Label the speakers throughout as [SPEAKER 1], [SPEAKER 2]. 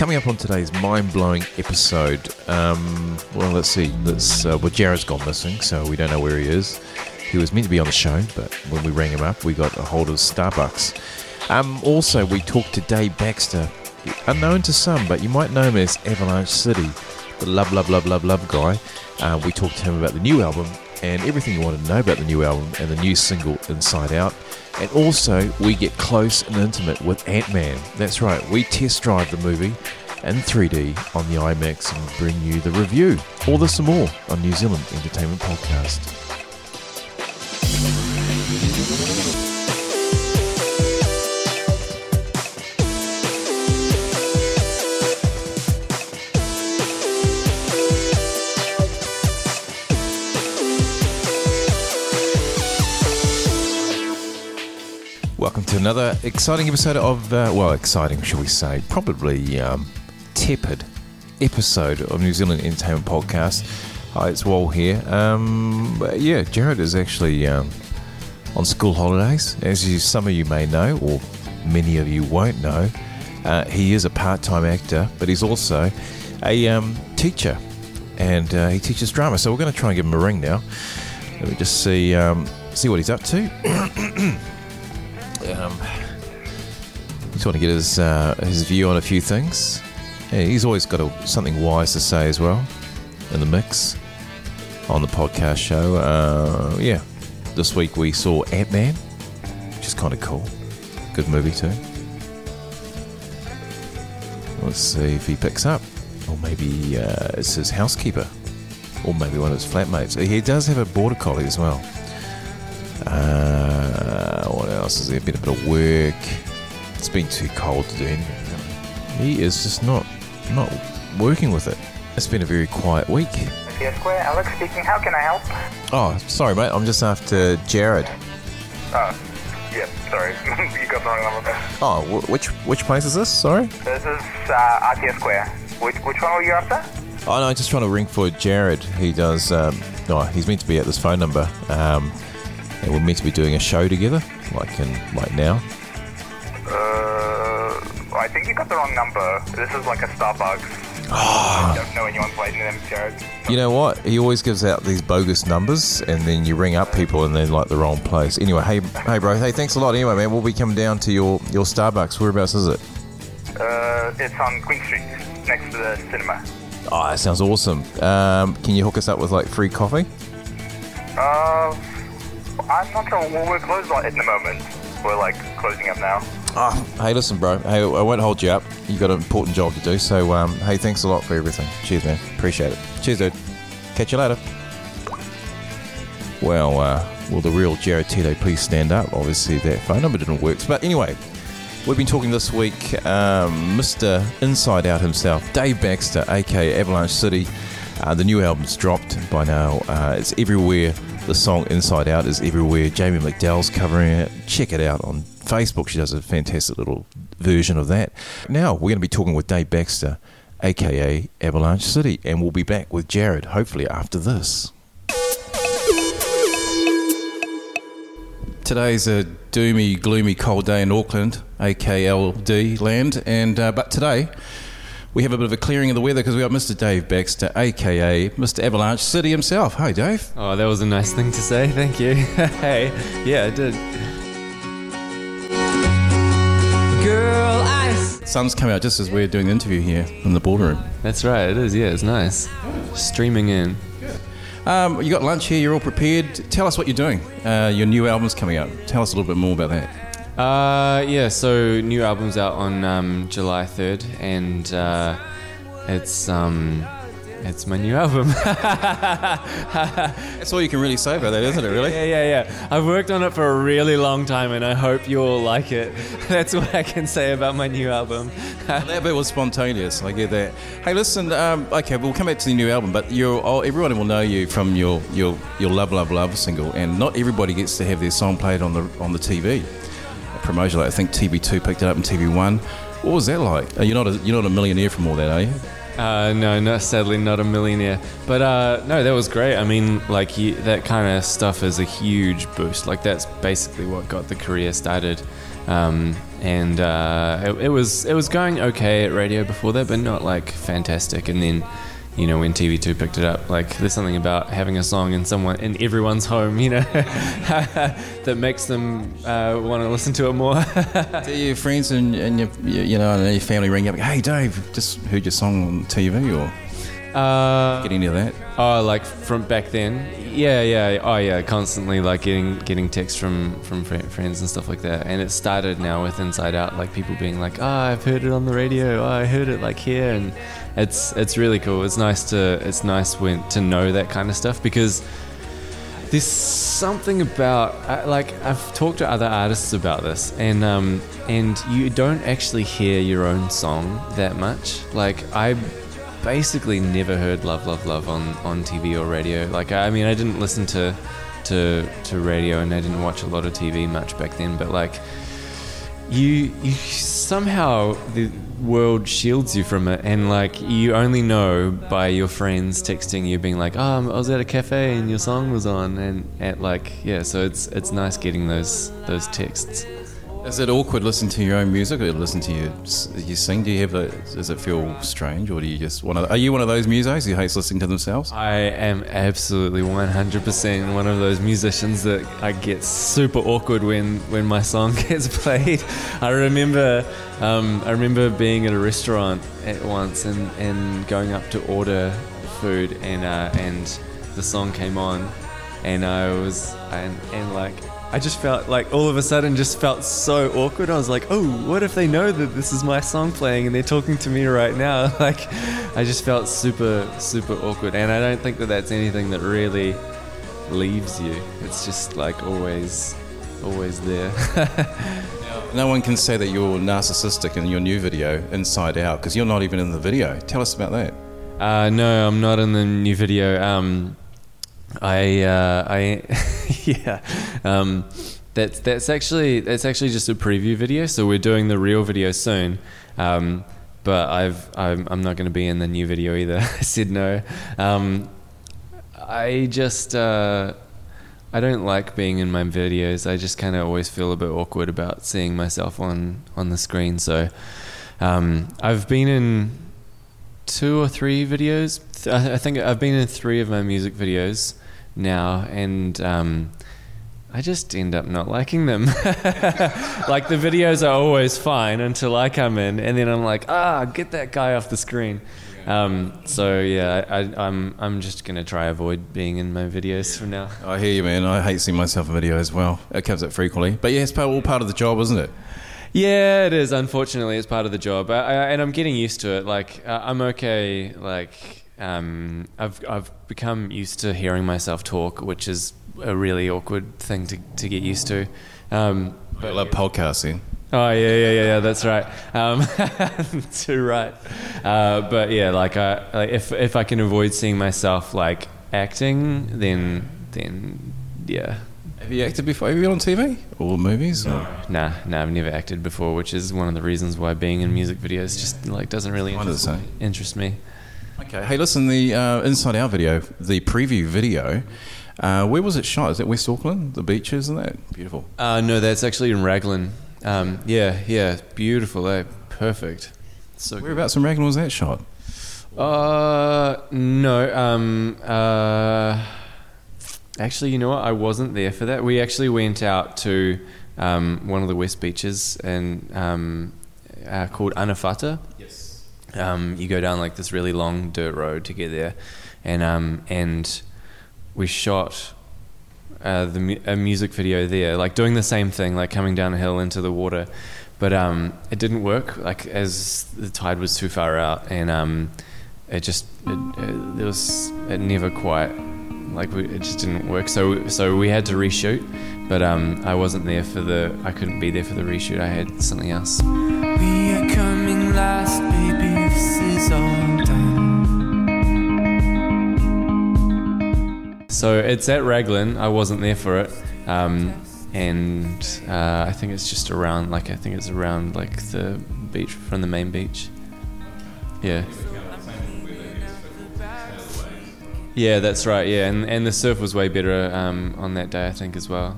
[SPEAKER 1] Coming up on today's mind-blowing episode, um, well, let's see. Let's, uh, well, Jared's gone missing, so we don't know where he is. He was meant to be on the show, but when we rang him up, we got a hold of Starbucks. Um, also, we talked to Dave Baxter, unknown to some, but you might know him as Avalanche City, the love, love, love, love, love guy. Uh, we talked to him about the new album and everything you wanted to know about the new album and the new single Inside Out. And also, we get close and intimate with Ant Man. That's right, we test drive the movie in 3D on the IMAX and bring you the review. All this and more on New Zealand Entertainment Podcast. Welcome to another exciting episode of, uh, well, exciting, shall we say, probably um, tepid episode of New Zealand Entertainment Podcast. Hi, it's Wall here. Um, yeah, Jared is actually um, on school holidays, as you, some of you may know, or many of you won't know. Uh, he is a part-time actor, but he's also a um, teacher, and uh, he teaches drama. So we're going to try and give him a ring now. Let me just see um, see what he's up to. Um, just want to get his uh, his view on a few things. Yeah, he's always got a, something wise to say as well in the mix on the podcast show. Uh, yeah, this week we saw Ant Man, which is kind of cool. Good movie too. Let's see if he picks up, or maybe uh, it's his housekeeper, or maybe one of his flatmates. He does have a border collie as well. Uh, what else is there? Been a bit of work. It's been too cold to do anything. He is just not not working with it. It's been a very quiet week.
[SPEAKER 2] Yes, Square, Alex speaking. How can I help?
[SPEAKER 1] Oh, sorry, mate. I'm just after Jared.
[SPEAKER 2] Oh, yeah, sorry. you got the wrong number.
[SPEAKER 1] Oh, wh- which which place is this? Sorry.
[SPEAKER 2] This is uh, RTS Square. Which, which one were you after?
[SPEAKER 1] Oh no, I'm just trying to ring for Jared. He does. Um, oh, he's meant to be at this phone number. Um, and we're meant to be doing a show together, like in like now.
[SPEAKER 2] Uh, I think you got the wrong number. This is like a Starbucks. I don't know anyone's waiting them, Jared.
[SPEAKER 1] You know what? He always gives out these bogus numbers, and then you ring up people, and they're like the wrong place. Anyway, hey, hey, bro. Hey, thanks a lot. Anyway, man, we'll be coming down to your your Starbucks. Whereabouts is it?
[SPEAKER 2] Uh, it's on Queen Street, next to the cinema.
[SPEAKER 1] Oh, that sounds awesome. Um, can you hook us up with like free coffee?
[SPEAKER 2] Uh, I'm not sure. Well, we're closed at the moment. We're like closing up now.
[SPEAKER 1] Oh, hey, listen, bro. Hey, I won't hold you up. You've got an important job to do. So, um, hey, thanks a lot for everything. Cheers, man. Appreciate it. Cheers, dude. Catch you later. Well, uh, will the real Jared Tito please stand up? Obviously, that phone number didn't work. But anyway, we've been talking this week, um, Mr. Inside Out himself, Dave Baxter, aka Avalanche City. Uh, the new album's dropped by now. Uh, it's everywhere. The song Inside Out is everywhere. Jamie McDell's covering it. Check it out on Facebook. She does a fantastic little version of that. Now, we're going to be talking with Dave Baxter, aka Avalanche City, and we'll be back with Jared, hopefully, after this. Today's a doomy, gloomy, cold day in Auckland, AKLD land, and uh, but today we have a bit of a clearing of the weather because we got Mr. Dave Baxter, aka Mr. Avalanche City himself. Hi, Dave.
[SPEAKER 3] Oh, that was a nice thing to say. Thank you. hey, yeah, I did. Girl, ice.
[SPEAKER 1] Sun's come out just as we're doing the interview here in the boardroom.
[SPEAKER 3] That's right. It is. Yeah, it's nice. Streaming in.
[SPEAKER 1] Um, you got lunch here. You're all prepared. Tell us what you're doing. Uh, your new album's coming out. Tell us a little bit more about that.
[SPEAKER 3] Uh, yeah. So new album's out on um, July third, and uh, it's um, it's my new album.
[SPEAKER 1] That's all you can really say about that, isn't it? Really?
[SPEAKER 3] Yeah, yeah, yeah. I've worked on it for a really long time, and I hope you all like it. That's what I can say about my new album.
[SPEAKER 1] that bit was spontaneous. I get that. Hey, listen. Um, okay, we'll come back to the new album, but you're, everyone will know you from your, your your Love Love Love single, and not everybody gets to have their song played on the on the TV. Promotion like I think TV2 picked it up and TV1. What was that like? You're not a, you're not a millionaire from all that, are you?
[SPEAKER 3] Uh, no, no, sadly not a millionaire. But uh, no, that was great. I mean, like you, that kind of stuff is a huge boost. Like that's basically what got the career started. Um, and uh, it, it was it was going okay at radio before that, but not like fantastic. And then, you know, when TV2 picked it up, like there's something about having a song in someone in everyone's home, you know, that makes them uh, want to listen to it more.
[SPEAKER 1] Do your friends and, and your, you know and your family ring up? Hey, Dave, just heard your song on TV or
[SPEAKER 3] uh,
[SPEAKER 1] get of that?
[SPEAKER 3] Oh, like from back then? Yeah, yeah. Oh, yeah. Constantly like getting getting texts from from fr- friends and stuff like that. And it started now with Inside Out, like people being like, "Oh, I've heard it on the radio. Oh, I heard it like here," and it's it's really cool. It's nice to it's nice when to know that kind of stuff because there's something about uh, like I've talked to other artists about this, and um, and you don't actually hear your own song that much. Like I basically never heard "Love, Love, Love" on on TV or radio. Like I mean, I didn't listen to to to radio, and I didn't watch a lot of TV much back then. But like you you somehow the world shields you from it and like you only know by your friends texting you being like oh i was at a cafe and your song was on and at like yeah so it's it's nice getting those those texts
[SPEAKER 1] Is it awkward listening to your own music or listen to you you sing? Do you have a, does it feel strange or do you just one of, are you one of those musos who hates listening to themselves?
[SPEAKER 3] I am absolutely 100% one of those musicians that I get super awkward when, when my song gets played. I remember um, I remember being at a restaurant at once and, and going up to order food and uh, and the song came on and I was and, and like I just felt like all of a sudden just felt so awkward. I was like, oh, what if they know that this is my song playing and they're talking to me right now? Like, I just felt super, super awkward. And I don't think that that's anything that really leaves you. It's just like always, always there.
[SPEAKER 1] No one can say that you're narcissistic in your new video, Inside Out, because you're not even in the video. Tell us about that.
[SPEAKER 3] uh, no, I'm not in the new video. Um, I, uh, I, yeah. Um, that's that's actually that's actually just a preview video. So we're doing the real video soon. Um, but I've I'm, I'm not going to be in the new video either. I said no. Um, I just uh, I don't like being in my videos. I just kind of always feel a bit awkward about seeing myself on on the screen. So um, I've been in two or three videos. I think I've been in three of my music videos now, and um, I just end up not liking them. like the videos are always fine until I come in, and then I'm like, ah, get that guy off the screen. Um, so yeah, I, I, I'm I'm just gonna try avoid being in my videos from now.
[SPEAKER 1] I hear you, man. I hate seeing myself in video as well. It comes up frequently. But yeah, it's all part of the job, isn't it?
[SPEAKER 3] Yeah, it is. Unfortunately, it's part of the job, I, I, and I'm getting used to it. Like uh, I'm okay. Like um, I've I've become used to hearing myself talk, which is a really awkward thing to, to get used to. Um,
[SPEAKER 1] I love podcasting.
[SPEAKER 3] Oh yeah, yeah, yeah, yeah. That's right. Um, too right. Uh, but yeah, like, I, like if if I can avoid seeing myself like acting, then then yeah.
[SPEAKER 1] Have you acted before? Have you been on TV or movies? Or?
[SPEAKER 3] Nah, nah. I've never acted before, which is one of the reasons why being in music videos just like doesn't really interest, interest me.
[SPEAKER 1] Okay. Hey, listen, the uh, Inside Out video, the preview video, uh, where was it shot? Is it West Auckland? The beaches and that? Beautiful.
[SPEAKER 3] Uh, no, that's actually in Raglan. Um, yeah, yeah, beautiful. Eh? Perfect. So good.
[SPEAKER 1] Whereabouts in Raglan was that shot?
[SPEAKER 3] Uh, no. Um, uh, actually, you know what? I wasn't there for that. We actually went out to um, one of the West Beaches and um, uh, called Anawhata.
[SPEAKER 1] Yes.
[SPEAKER 3] Um, you go down like this really long dirt road to get there, and um, and we shot uh, the mu- a music video there, like doing the same thing, like coming down a hill into the water, but um, it didn't work, like as the tide was too far out, and um, it just it, it, there was it never quite like we, it just didn't work. So so we had to reshoot, but um, I wasn't there for the I couldn't be there for the reshoot. I had something else. So it's at Raglan. I wasn't there for it, um, and uh, I think it's just around. Like I think it's around like the beach from the main beach. Yeah. Yeah, that's right. Yeah, and and the surf was way better um, on that day, I think, as well.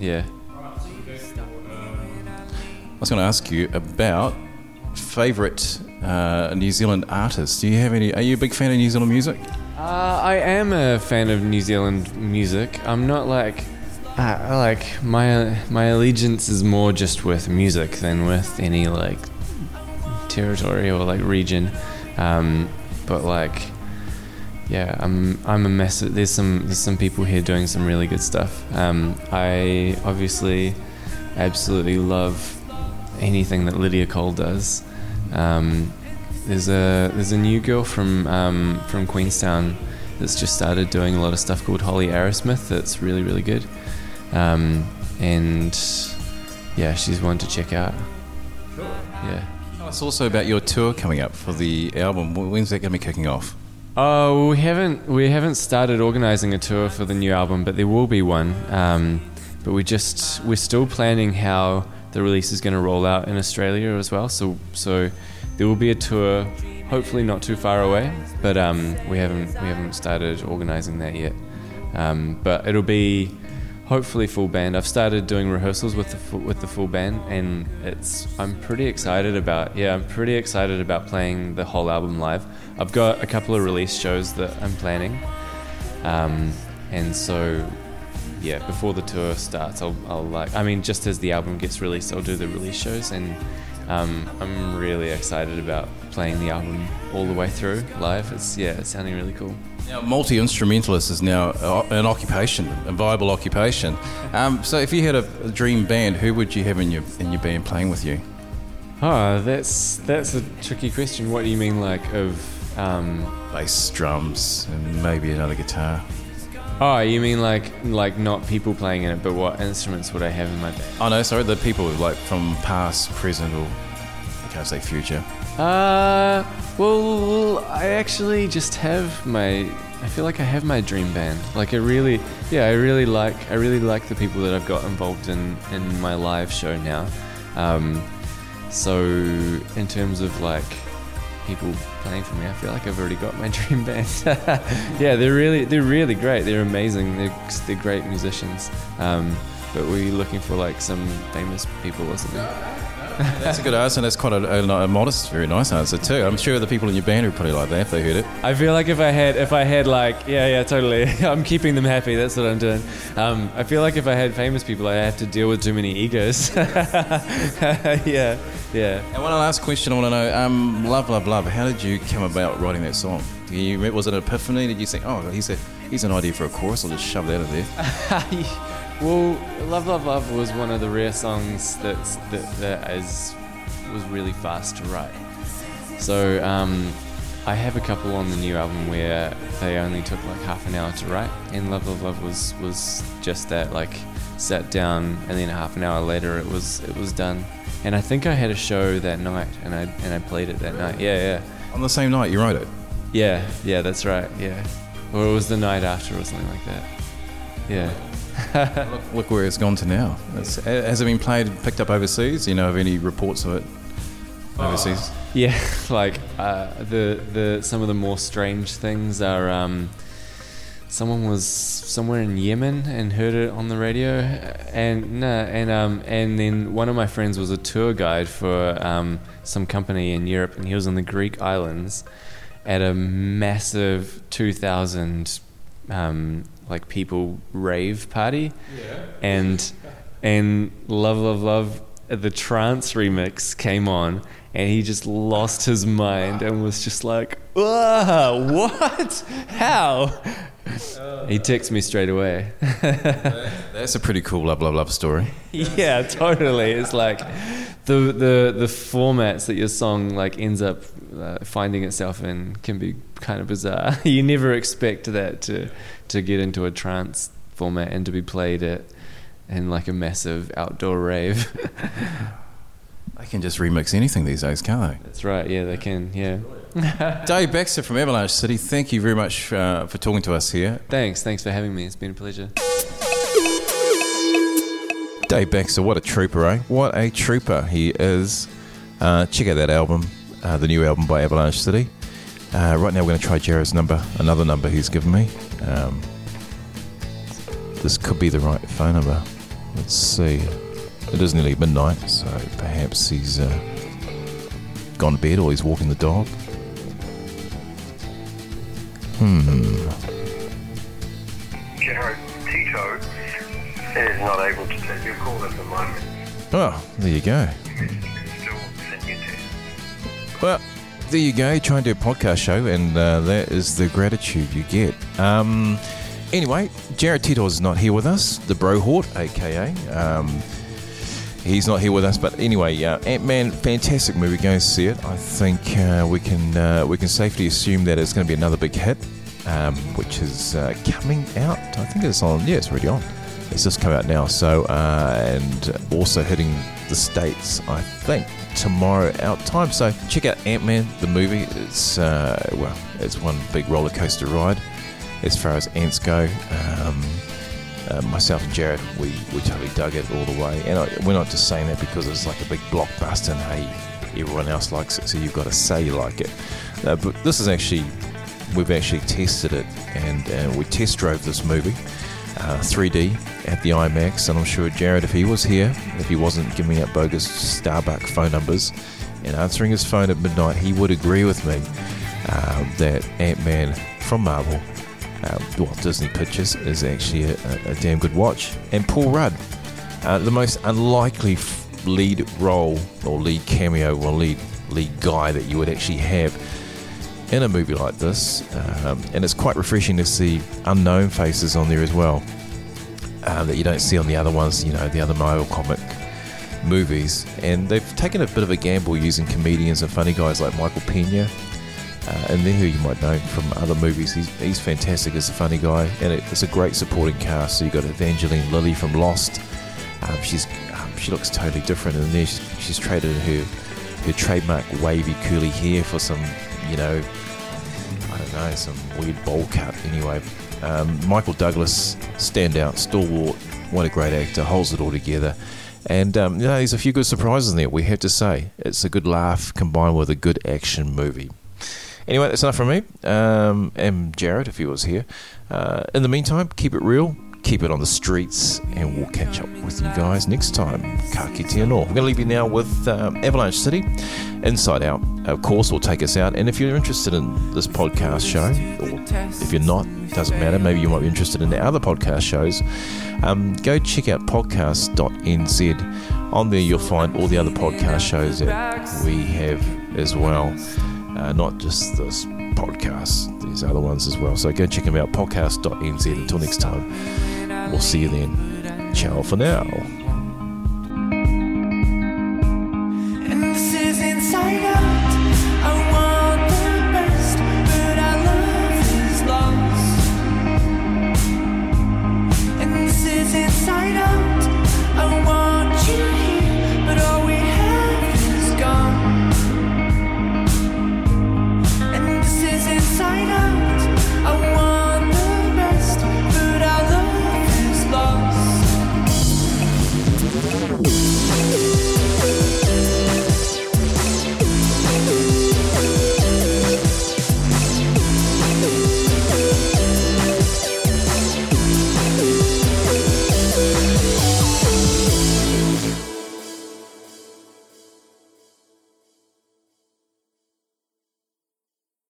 [SPEAKER 3] Yeah.
[SPEAKER 1] I was going to ask you about favourite uh, New Zealand artists. Do you have any? Are you a big fan of New Zealand music?
[SPEAKER 3] Uh, I am a fan of New Zealand music. I'm not like, uh, like my my allegiance is more just with music than with any like territory or like region. Um, but like, yeah, I'm I'm a mess. There's some there's some people here doing some really good stuff. Um, I obviously absolutely love anything that Lydia Cole does. Um, there's a there's a new girl from um, from Queenstown that's just started doing a lot of stuff called Holly Arrowsmith. That's really really good, um, and yeah, she's one to check out. Yeah.
[SPEAKER 1] Tell us also about your tour coming up for the album. When's that going to be kicking off?
[SPEAKER 3] Oh, we haven't we haven't started organising a tour for the new album, but there will be one. Um, but we just we're still planning how the release is going to roll out in Australia as well. So so there will be a tour, hopefully not too far away, but um, we haven't we haven't started organising that yet. Um, but it'll be hopefully full band. I've started doing rehearsals with the full, with the full band, and it's I'm pretty excited about. Yeah, I'm pretty excited about playing the whole album live. I've got a couple of release shows that I'm planning, um, and so yeah, before the tour starts, I'll, I'll like. I mean, just as the album gets released, I'll do the release shows, and um, I'm really excited about playing the album all the way through live. It's yeah, it's sounding really cool.
[SPEAKER 1] Now, multi instrumentalist is now uh, an occupation, a viable occupation. Um, so, if you had a, a dream band, who would you have in your in your band playing with you?
[SPEAKER 3] Oh, that's that's a tricky question. What do you mean, like of? Um,
[SPEAKER 1] Bass, drums, and maybe another guitar.
[SPEAKER 3] Oh, you mean like like not people playing in it, but what instruments would I have in my band?
[SPEAKER 1] Oh no, sorry, the people like from past, present, or I can't say future.
[SPEAKER 3] Uh, well, I actually just have my. I feel like I have my dream band. Like I really, yeah, I really like. I really like the people that I've got involved in in my live show now. Um, so in terms of like people playing for me, I feel like I've already got my dream band. yeah, they're really, they're really great. They're amazing. They're they're great musicians. Um, but we're looking for like some famous people or something.
[SPEAKER 1] That's a good answer, and that's quite a, a, a modest, very nice answer too. I'm sure the people in your band would probably like that if they heard it.
[SPEAKER 3] I feel like if I had, if I had like, yeah, yeah, totally. I'm keeping them happy. That's what I'm doing. Um, I feel like if I had famous people, I have to deal with too many egos. yeah, yeah.
[SPEAKER 1] And one last question I want to know: um, Love, love, love. How did you come about writing that song? Do you, was it an epiphany? Did you think, oh, he's a he's an idea for a chorus? I'll just shove that in there.
[SPEAKER 3] well, Love, Love, Love was one of the rare songs that's, that that is was really fast to write. So um, I have a couple on the new album where they only took like half an hour to write, and Love, Love, Love was was just that like sat down and then half an hour later it was it was done. And I think I had a show that night, and I and I played it that night. Yeah, yeah.
[SPEAKER 1] On the same night, you wrote it.
[SPEAKER 3] Yeah, yeah, that's right. Yeah, or it was the night after, or something like that. Yeah.
[SPEAKER 1] Look, look where it's gone to now. It's, has it been played, picked up overseas? You know of any reports of it overseas?
[SPEAKER 3] Yeah, like uh, the the some of the more strange things are. Um, someone was somewhere in Yemen and heard it on the radio, and no, and um, and then one of my friends was a tour guide for um, some company in Europe, and he was on the Greek islands at a massive two thousand um, like people rave party, and and love love love the trance remix came on and he just lost his mind and was just like what? How? He texted me straight away.
[SPEAKER 1] That's a pretty cool love, love, love story.
[SPEAKER 3] yeah totally. It's like the the the formats that your song like ends up uh, finding itself in can be kind of bizarre you never expect that to to get into a trance format and to be played at in like a massive outdoor rave
[SPEAKER 1] They can just remix anything these days, can't
[SPEAKER 3] that's right yeah they can yeah?
[SPEAKER 1] Dave Baxter from Avalanche City, thank you very much uh, for talking to us here.
[SPEAKER 3] thanks thanks for having me it's been a pleasure
[SPEAKER 1] Dave Baxter, what a trooper, eh? What a trooper he is. Uh, check out that album, uh, the new album by Avalanche City. Uh, right now, we're going to try Jared's number, another number he's given me. Um, this could be the right phone number. Let's see. it is nearly midnight, so perhaps he's uh, gone to bed or he's walking the dog. Hmm.
[SPEAKER 4] Jared Tito is not able to take your call at the moment.
[SPEAKER 1] Oh, there you go.
[SPEAKER 4] Still send you text.
[SPEAKER 1] Well, there you go. Try and do a podcast show, and uh, that is the gratitude you get. Um, anyway, Jared Tito is not here with us, the Brohort, aka. Um, he's not here with us, but anyway, uh, Ant Man, fantastic movie. Go and see it. I think uh, we can uh, we can safely assume that it's going to be another big hit, um, which is uh, coming out. I think it's on. Yeah, it's already on. It's just come out now. So uh, and also hitting the states. I think tomorrow out time. So check out Ant Man the movie. It's uh, well, it's one big roller coaster ride as far as ants go. Um, uh, myself and Jared, we, we totally dug it all the way. And I, we're not just saying that because it's like a big blockbuster and hey, everyone else likes it, so you've got to say you like it. Uh, but this is actually, we've actually tested it and uh, we test drove this movie. Uh, 3D at the IMAX, and I'm sure Jared, if he was here, if he wasn't giving out bogus Starbucks phone numbers and answering his phone at midnight, he would agree with me uh, that Ant Man from Marvel uh, Walt Disney Pictures is actually a, a, damn good watch. And Paul Rudd, uh, the most unlikely lead role or lead cameo or lead lead guy that you would actually have in a movie like this. Um, and it's quite refreshing to see unknown faces on there as well uh, that you don't see on the other ones, you know, the other Marvel comic movies. And they've taken a bit of a gamble using comedians and funny guys like Michael Pena uh, and then who you might know from other movies. He's, he's fantastic as a funny guy, and it, it's a great supporting cast. So you've got Evangeline Lilly from Lost. Um, she's um, she looks totally different, and then she's, she's traded her her trademark wavy curly hair for some, you know, I don't know, some weird bowl cut. Anyway, um, Michael Douglas, standout, stalwart. What a great actor, holds it all together. And um, you know, there's a few good surprises in there. We have to say, it's a good laugh combined with a good action movie. Anyway, that's enough from me. Um, and Jared, if he was here. Uh, in the meantime, keep it real, keep it on the streets, and we'll catch up with you guys next time. Ka kite. We're going to leave you now with um, Avalanche City, Inside Out. Of course, will take us out. And if you're interested in this podcast show, or if you're not, it doesn't matter. Maybe you might be interested in the other podcast shows. Um, go check out podcast.nz. On there, you'll find all the other podcast shows that we have as well. Uh, not just this podcast, these other ones as well. So go check them out, podcast.nz. Until next time, we'll see you then. Ciao for now.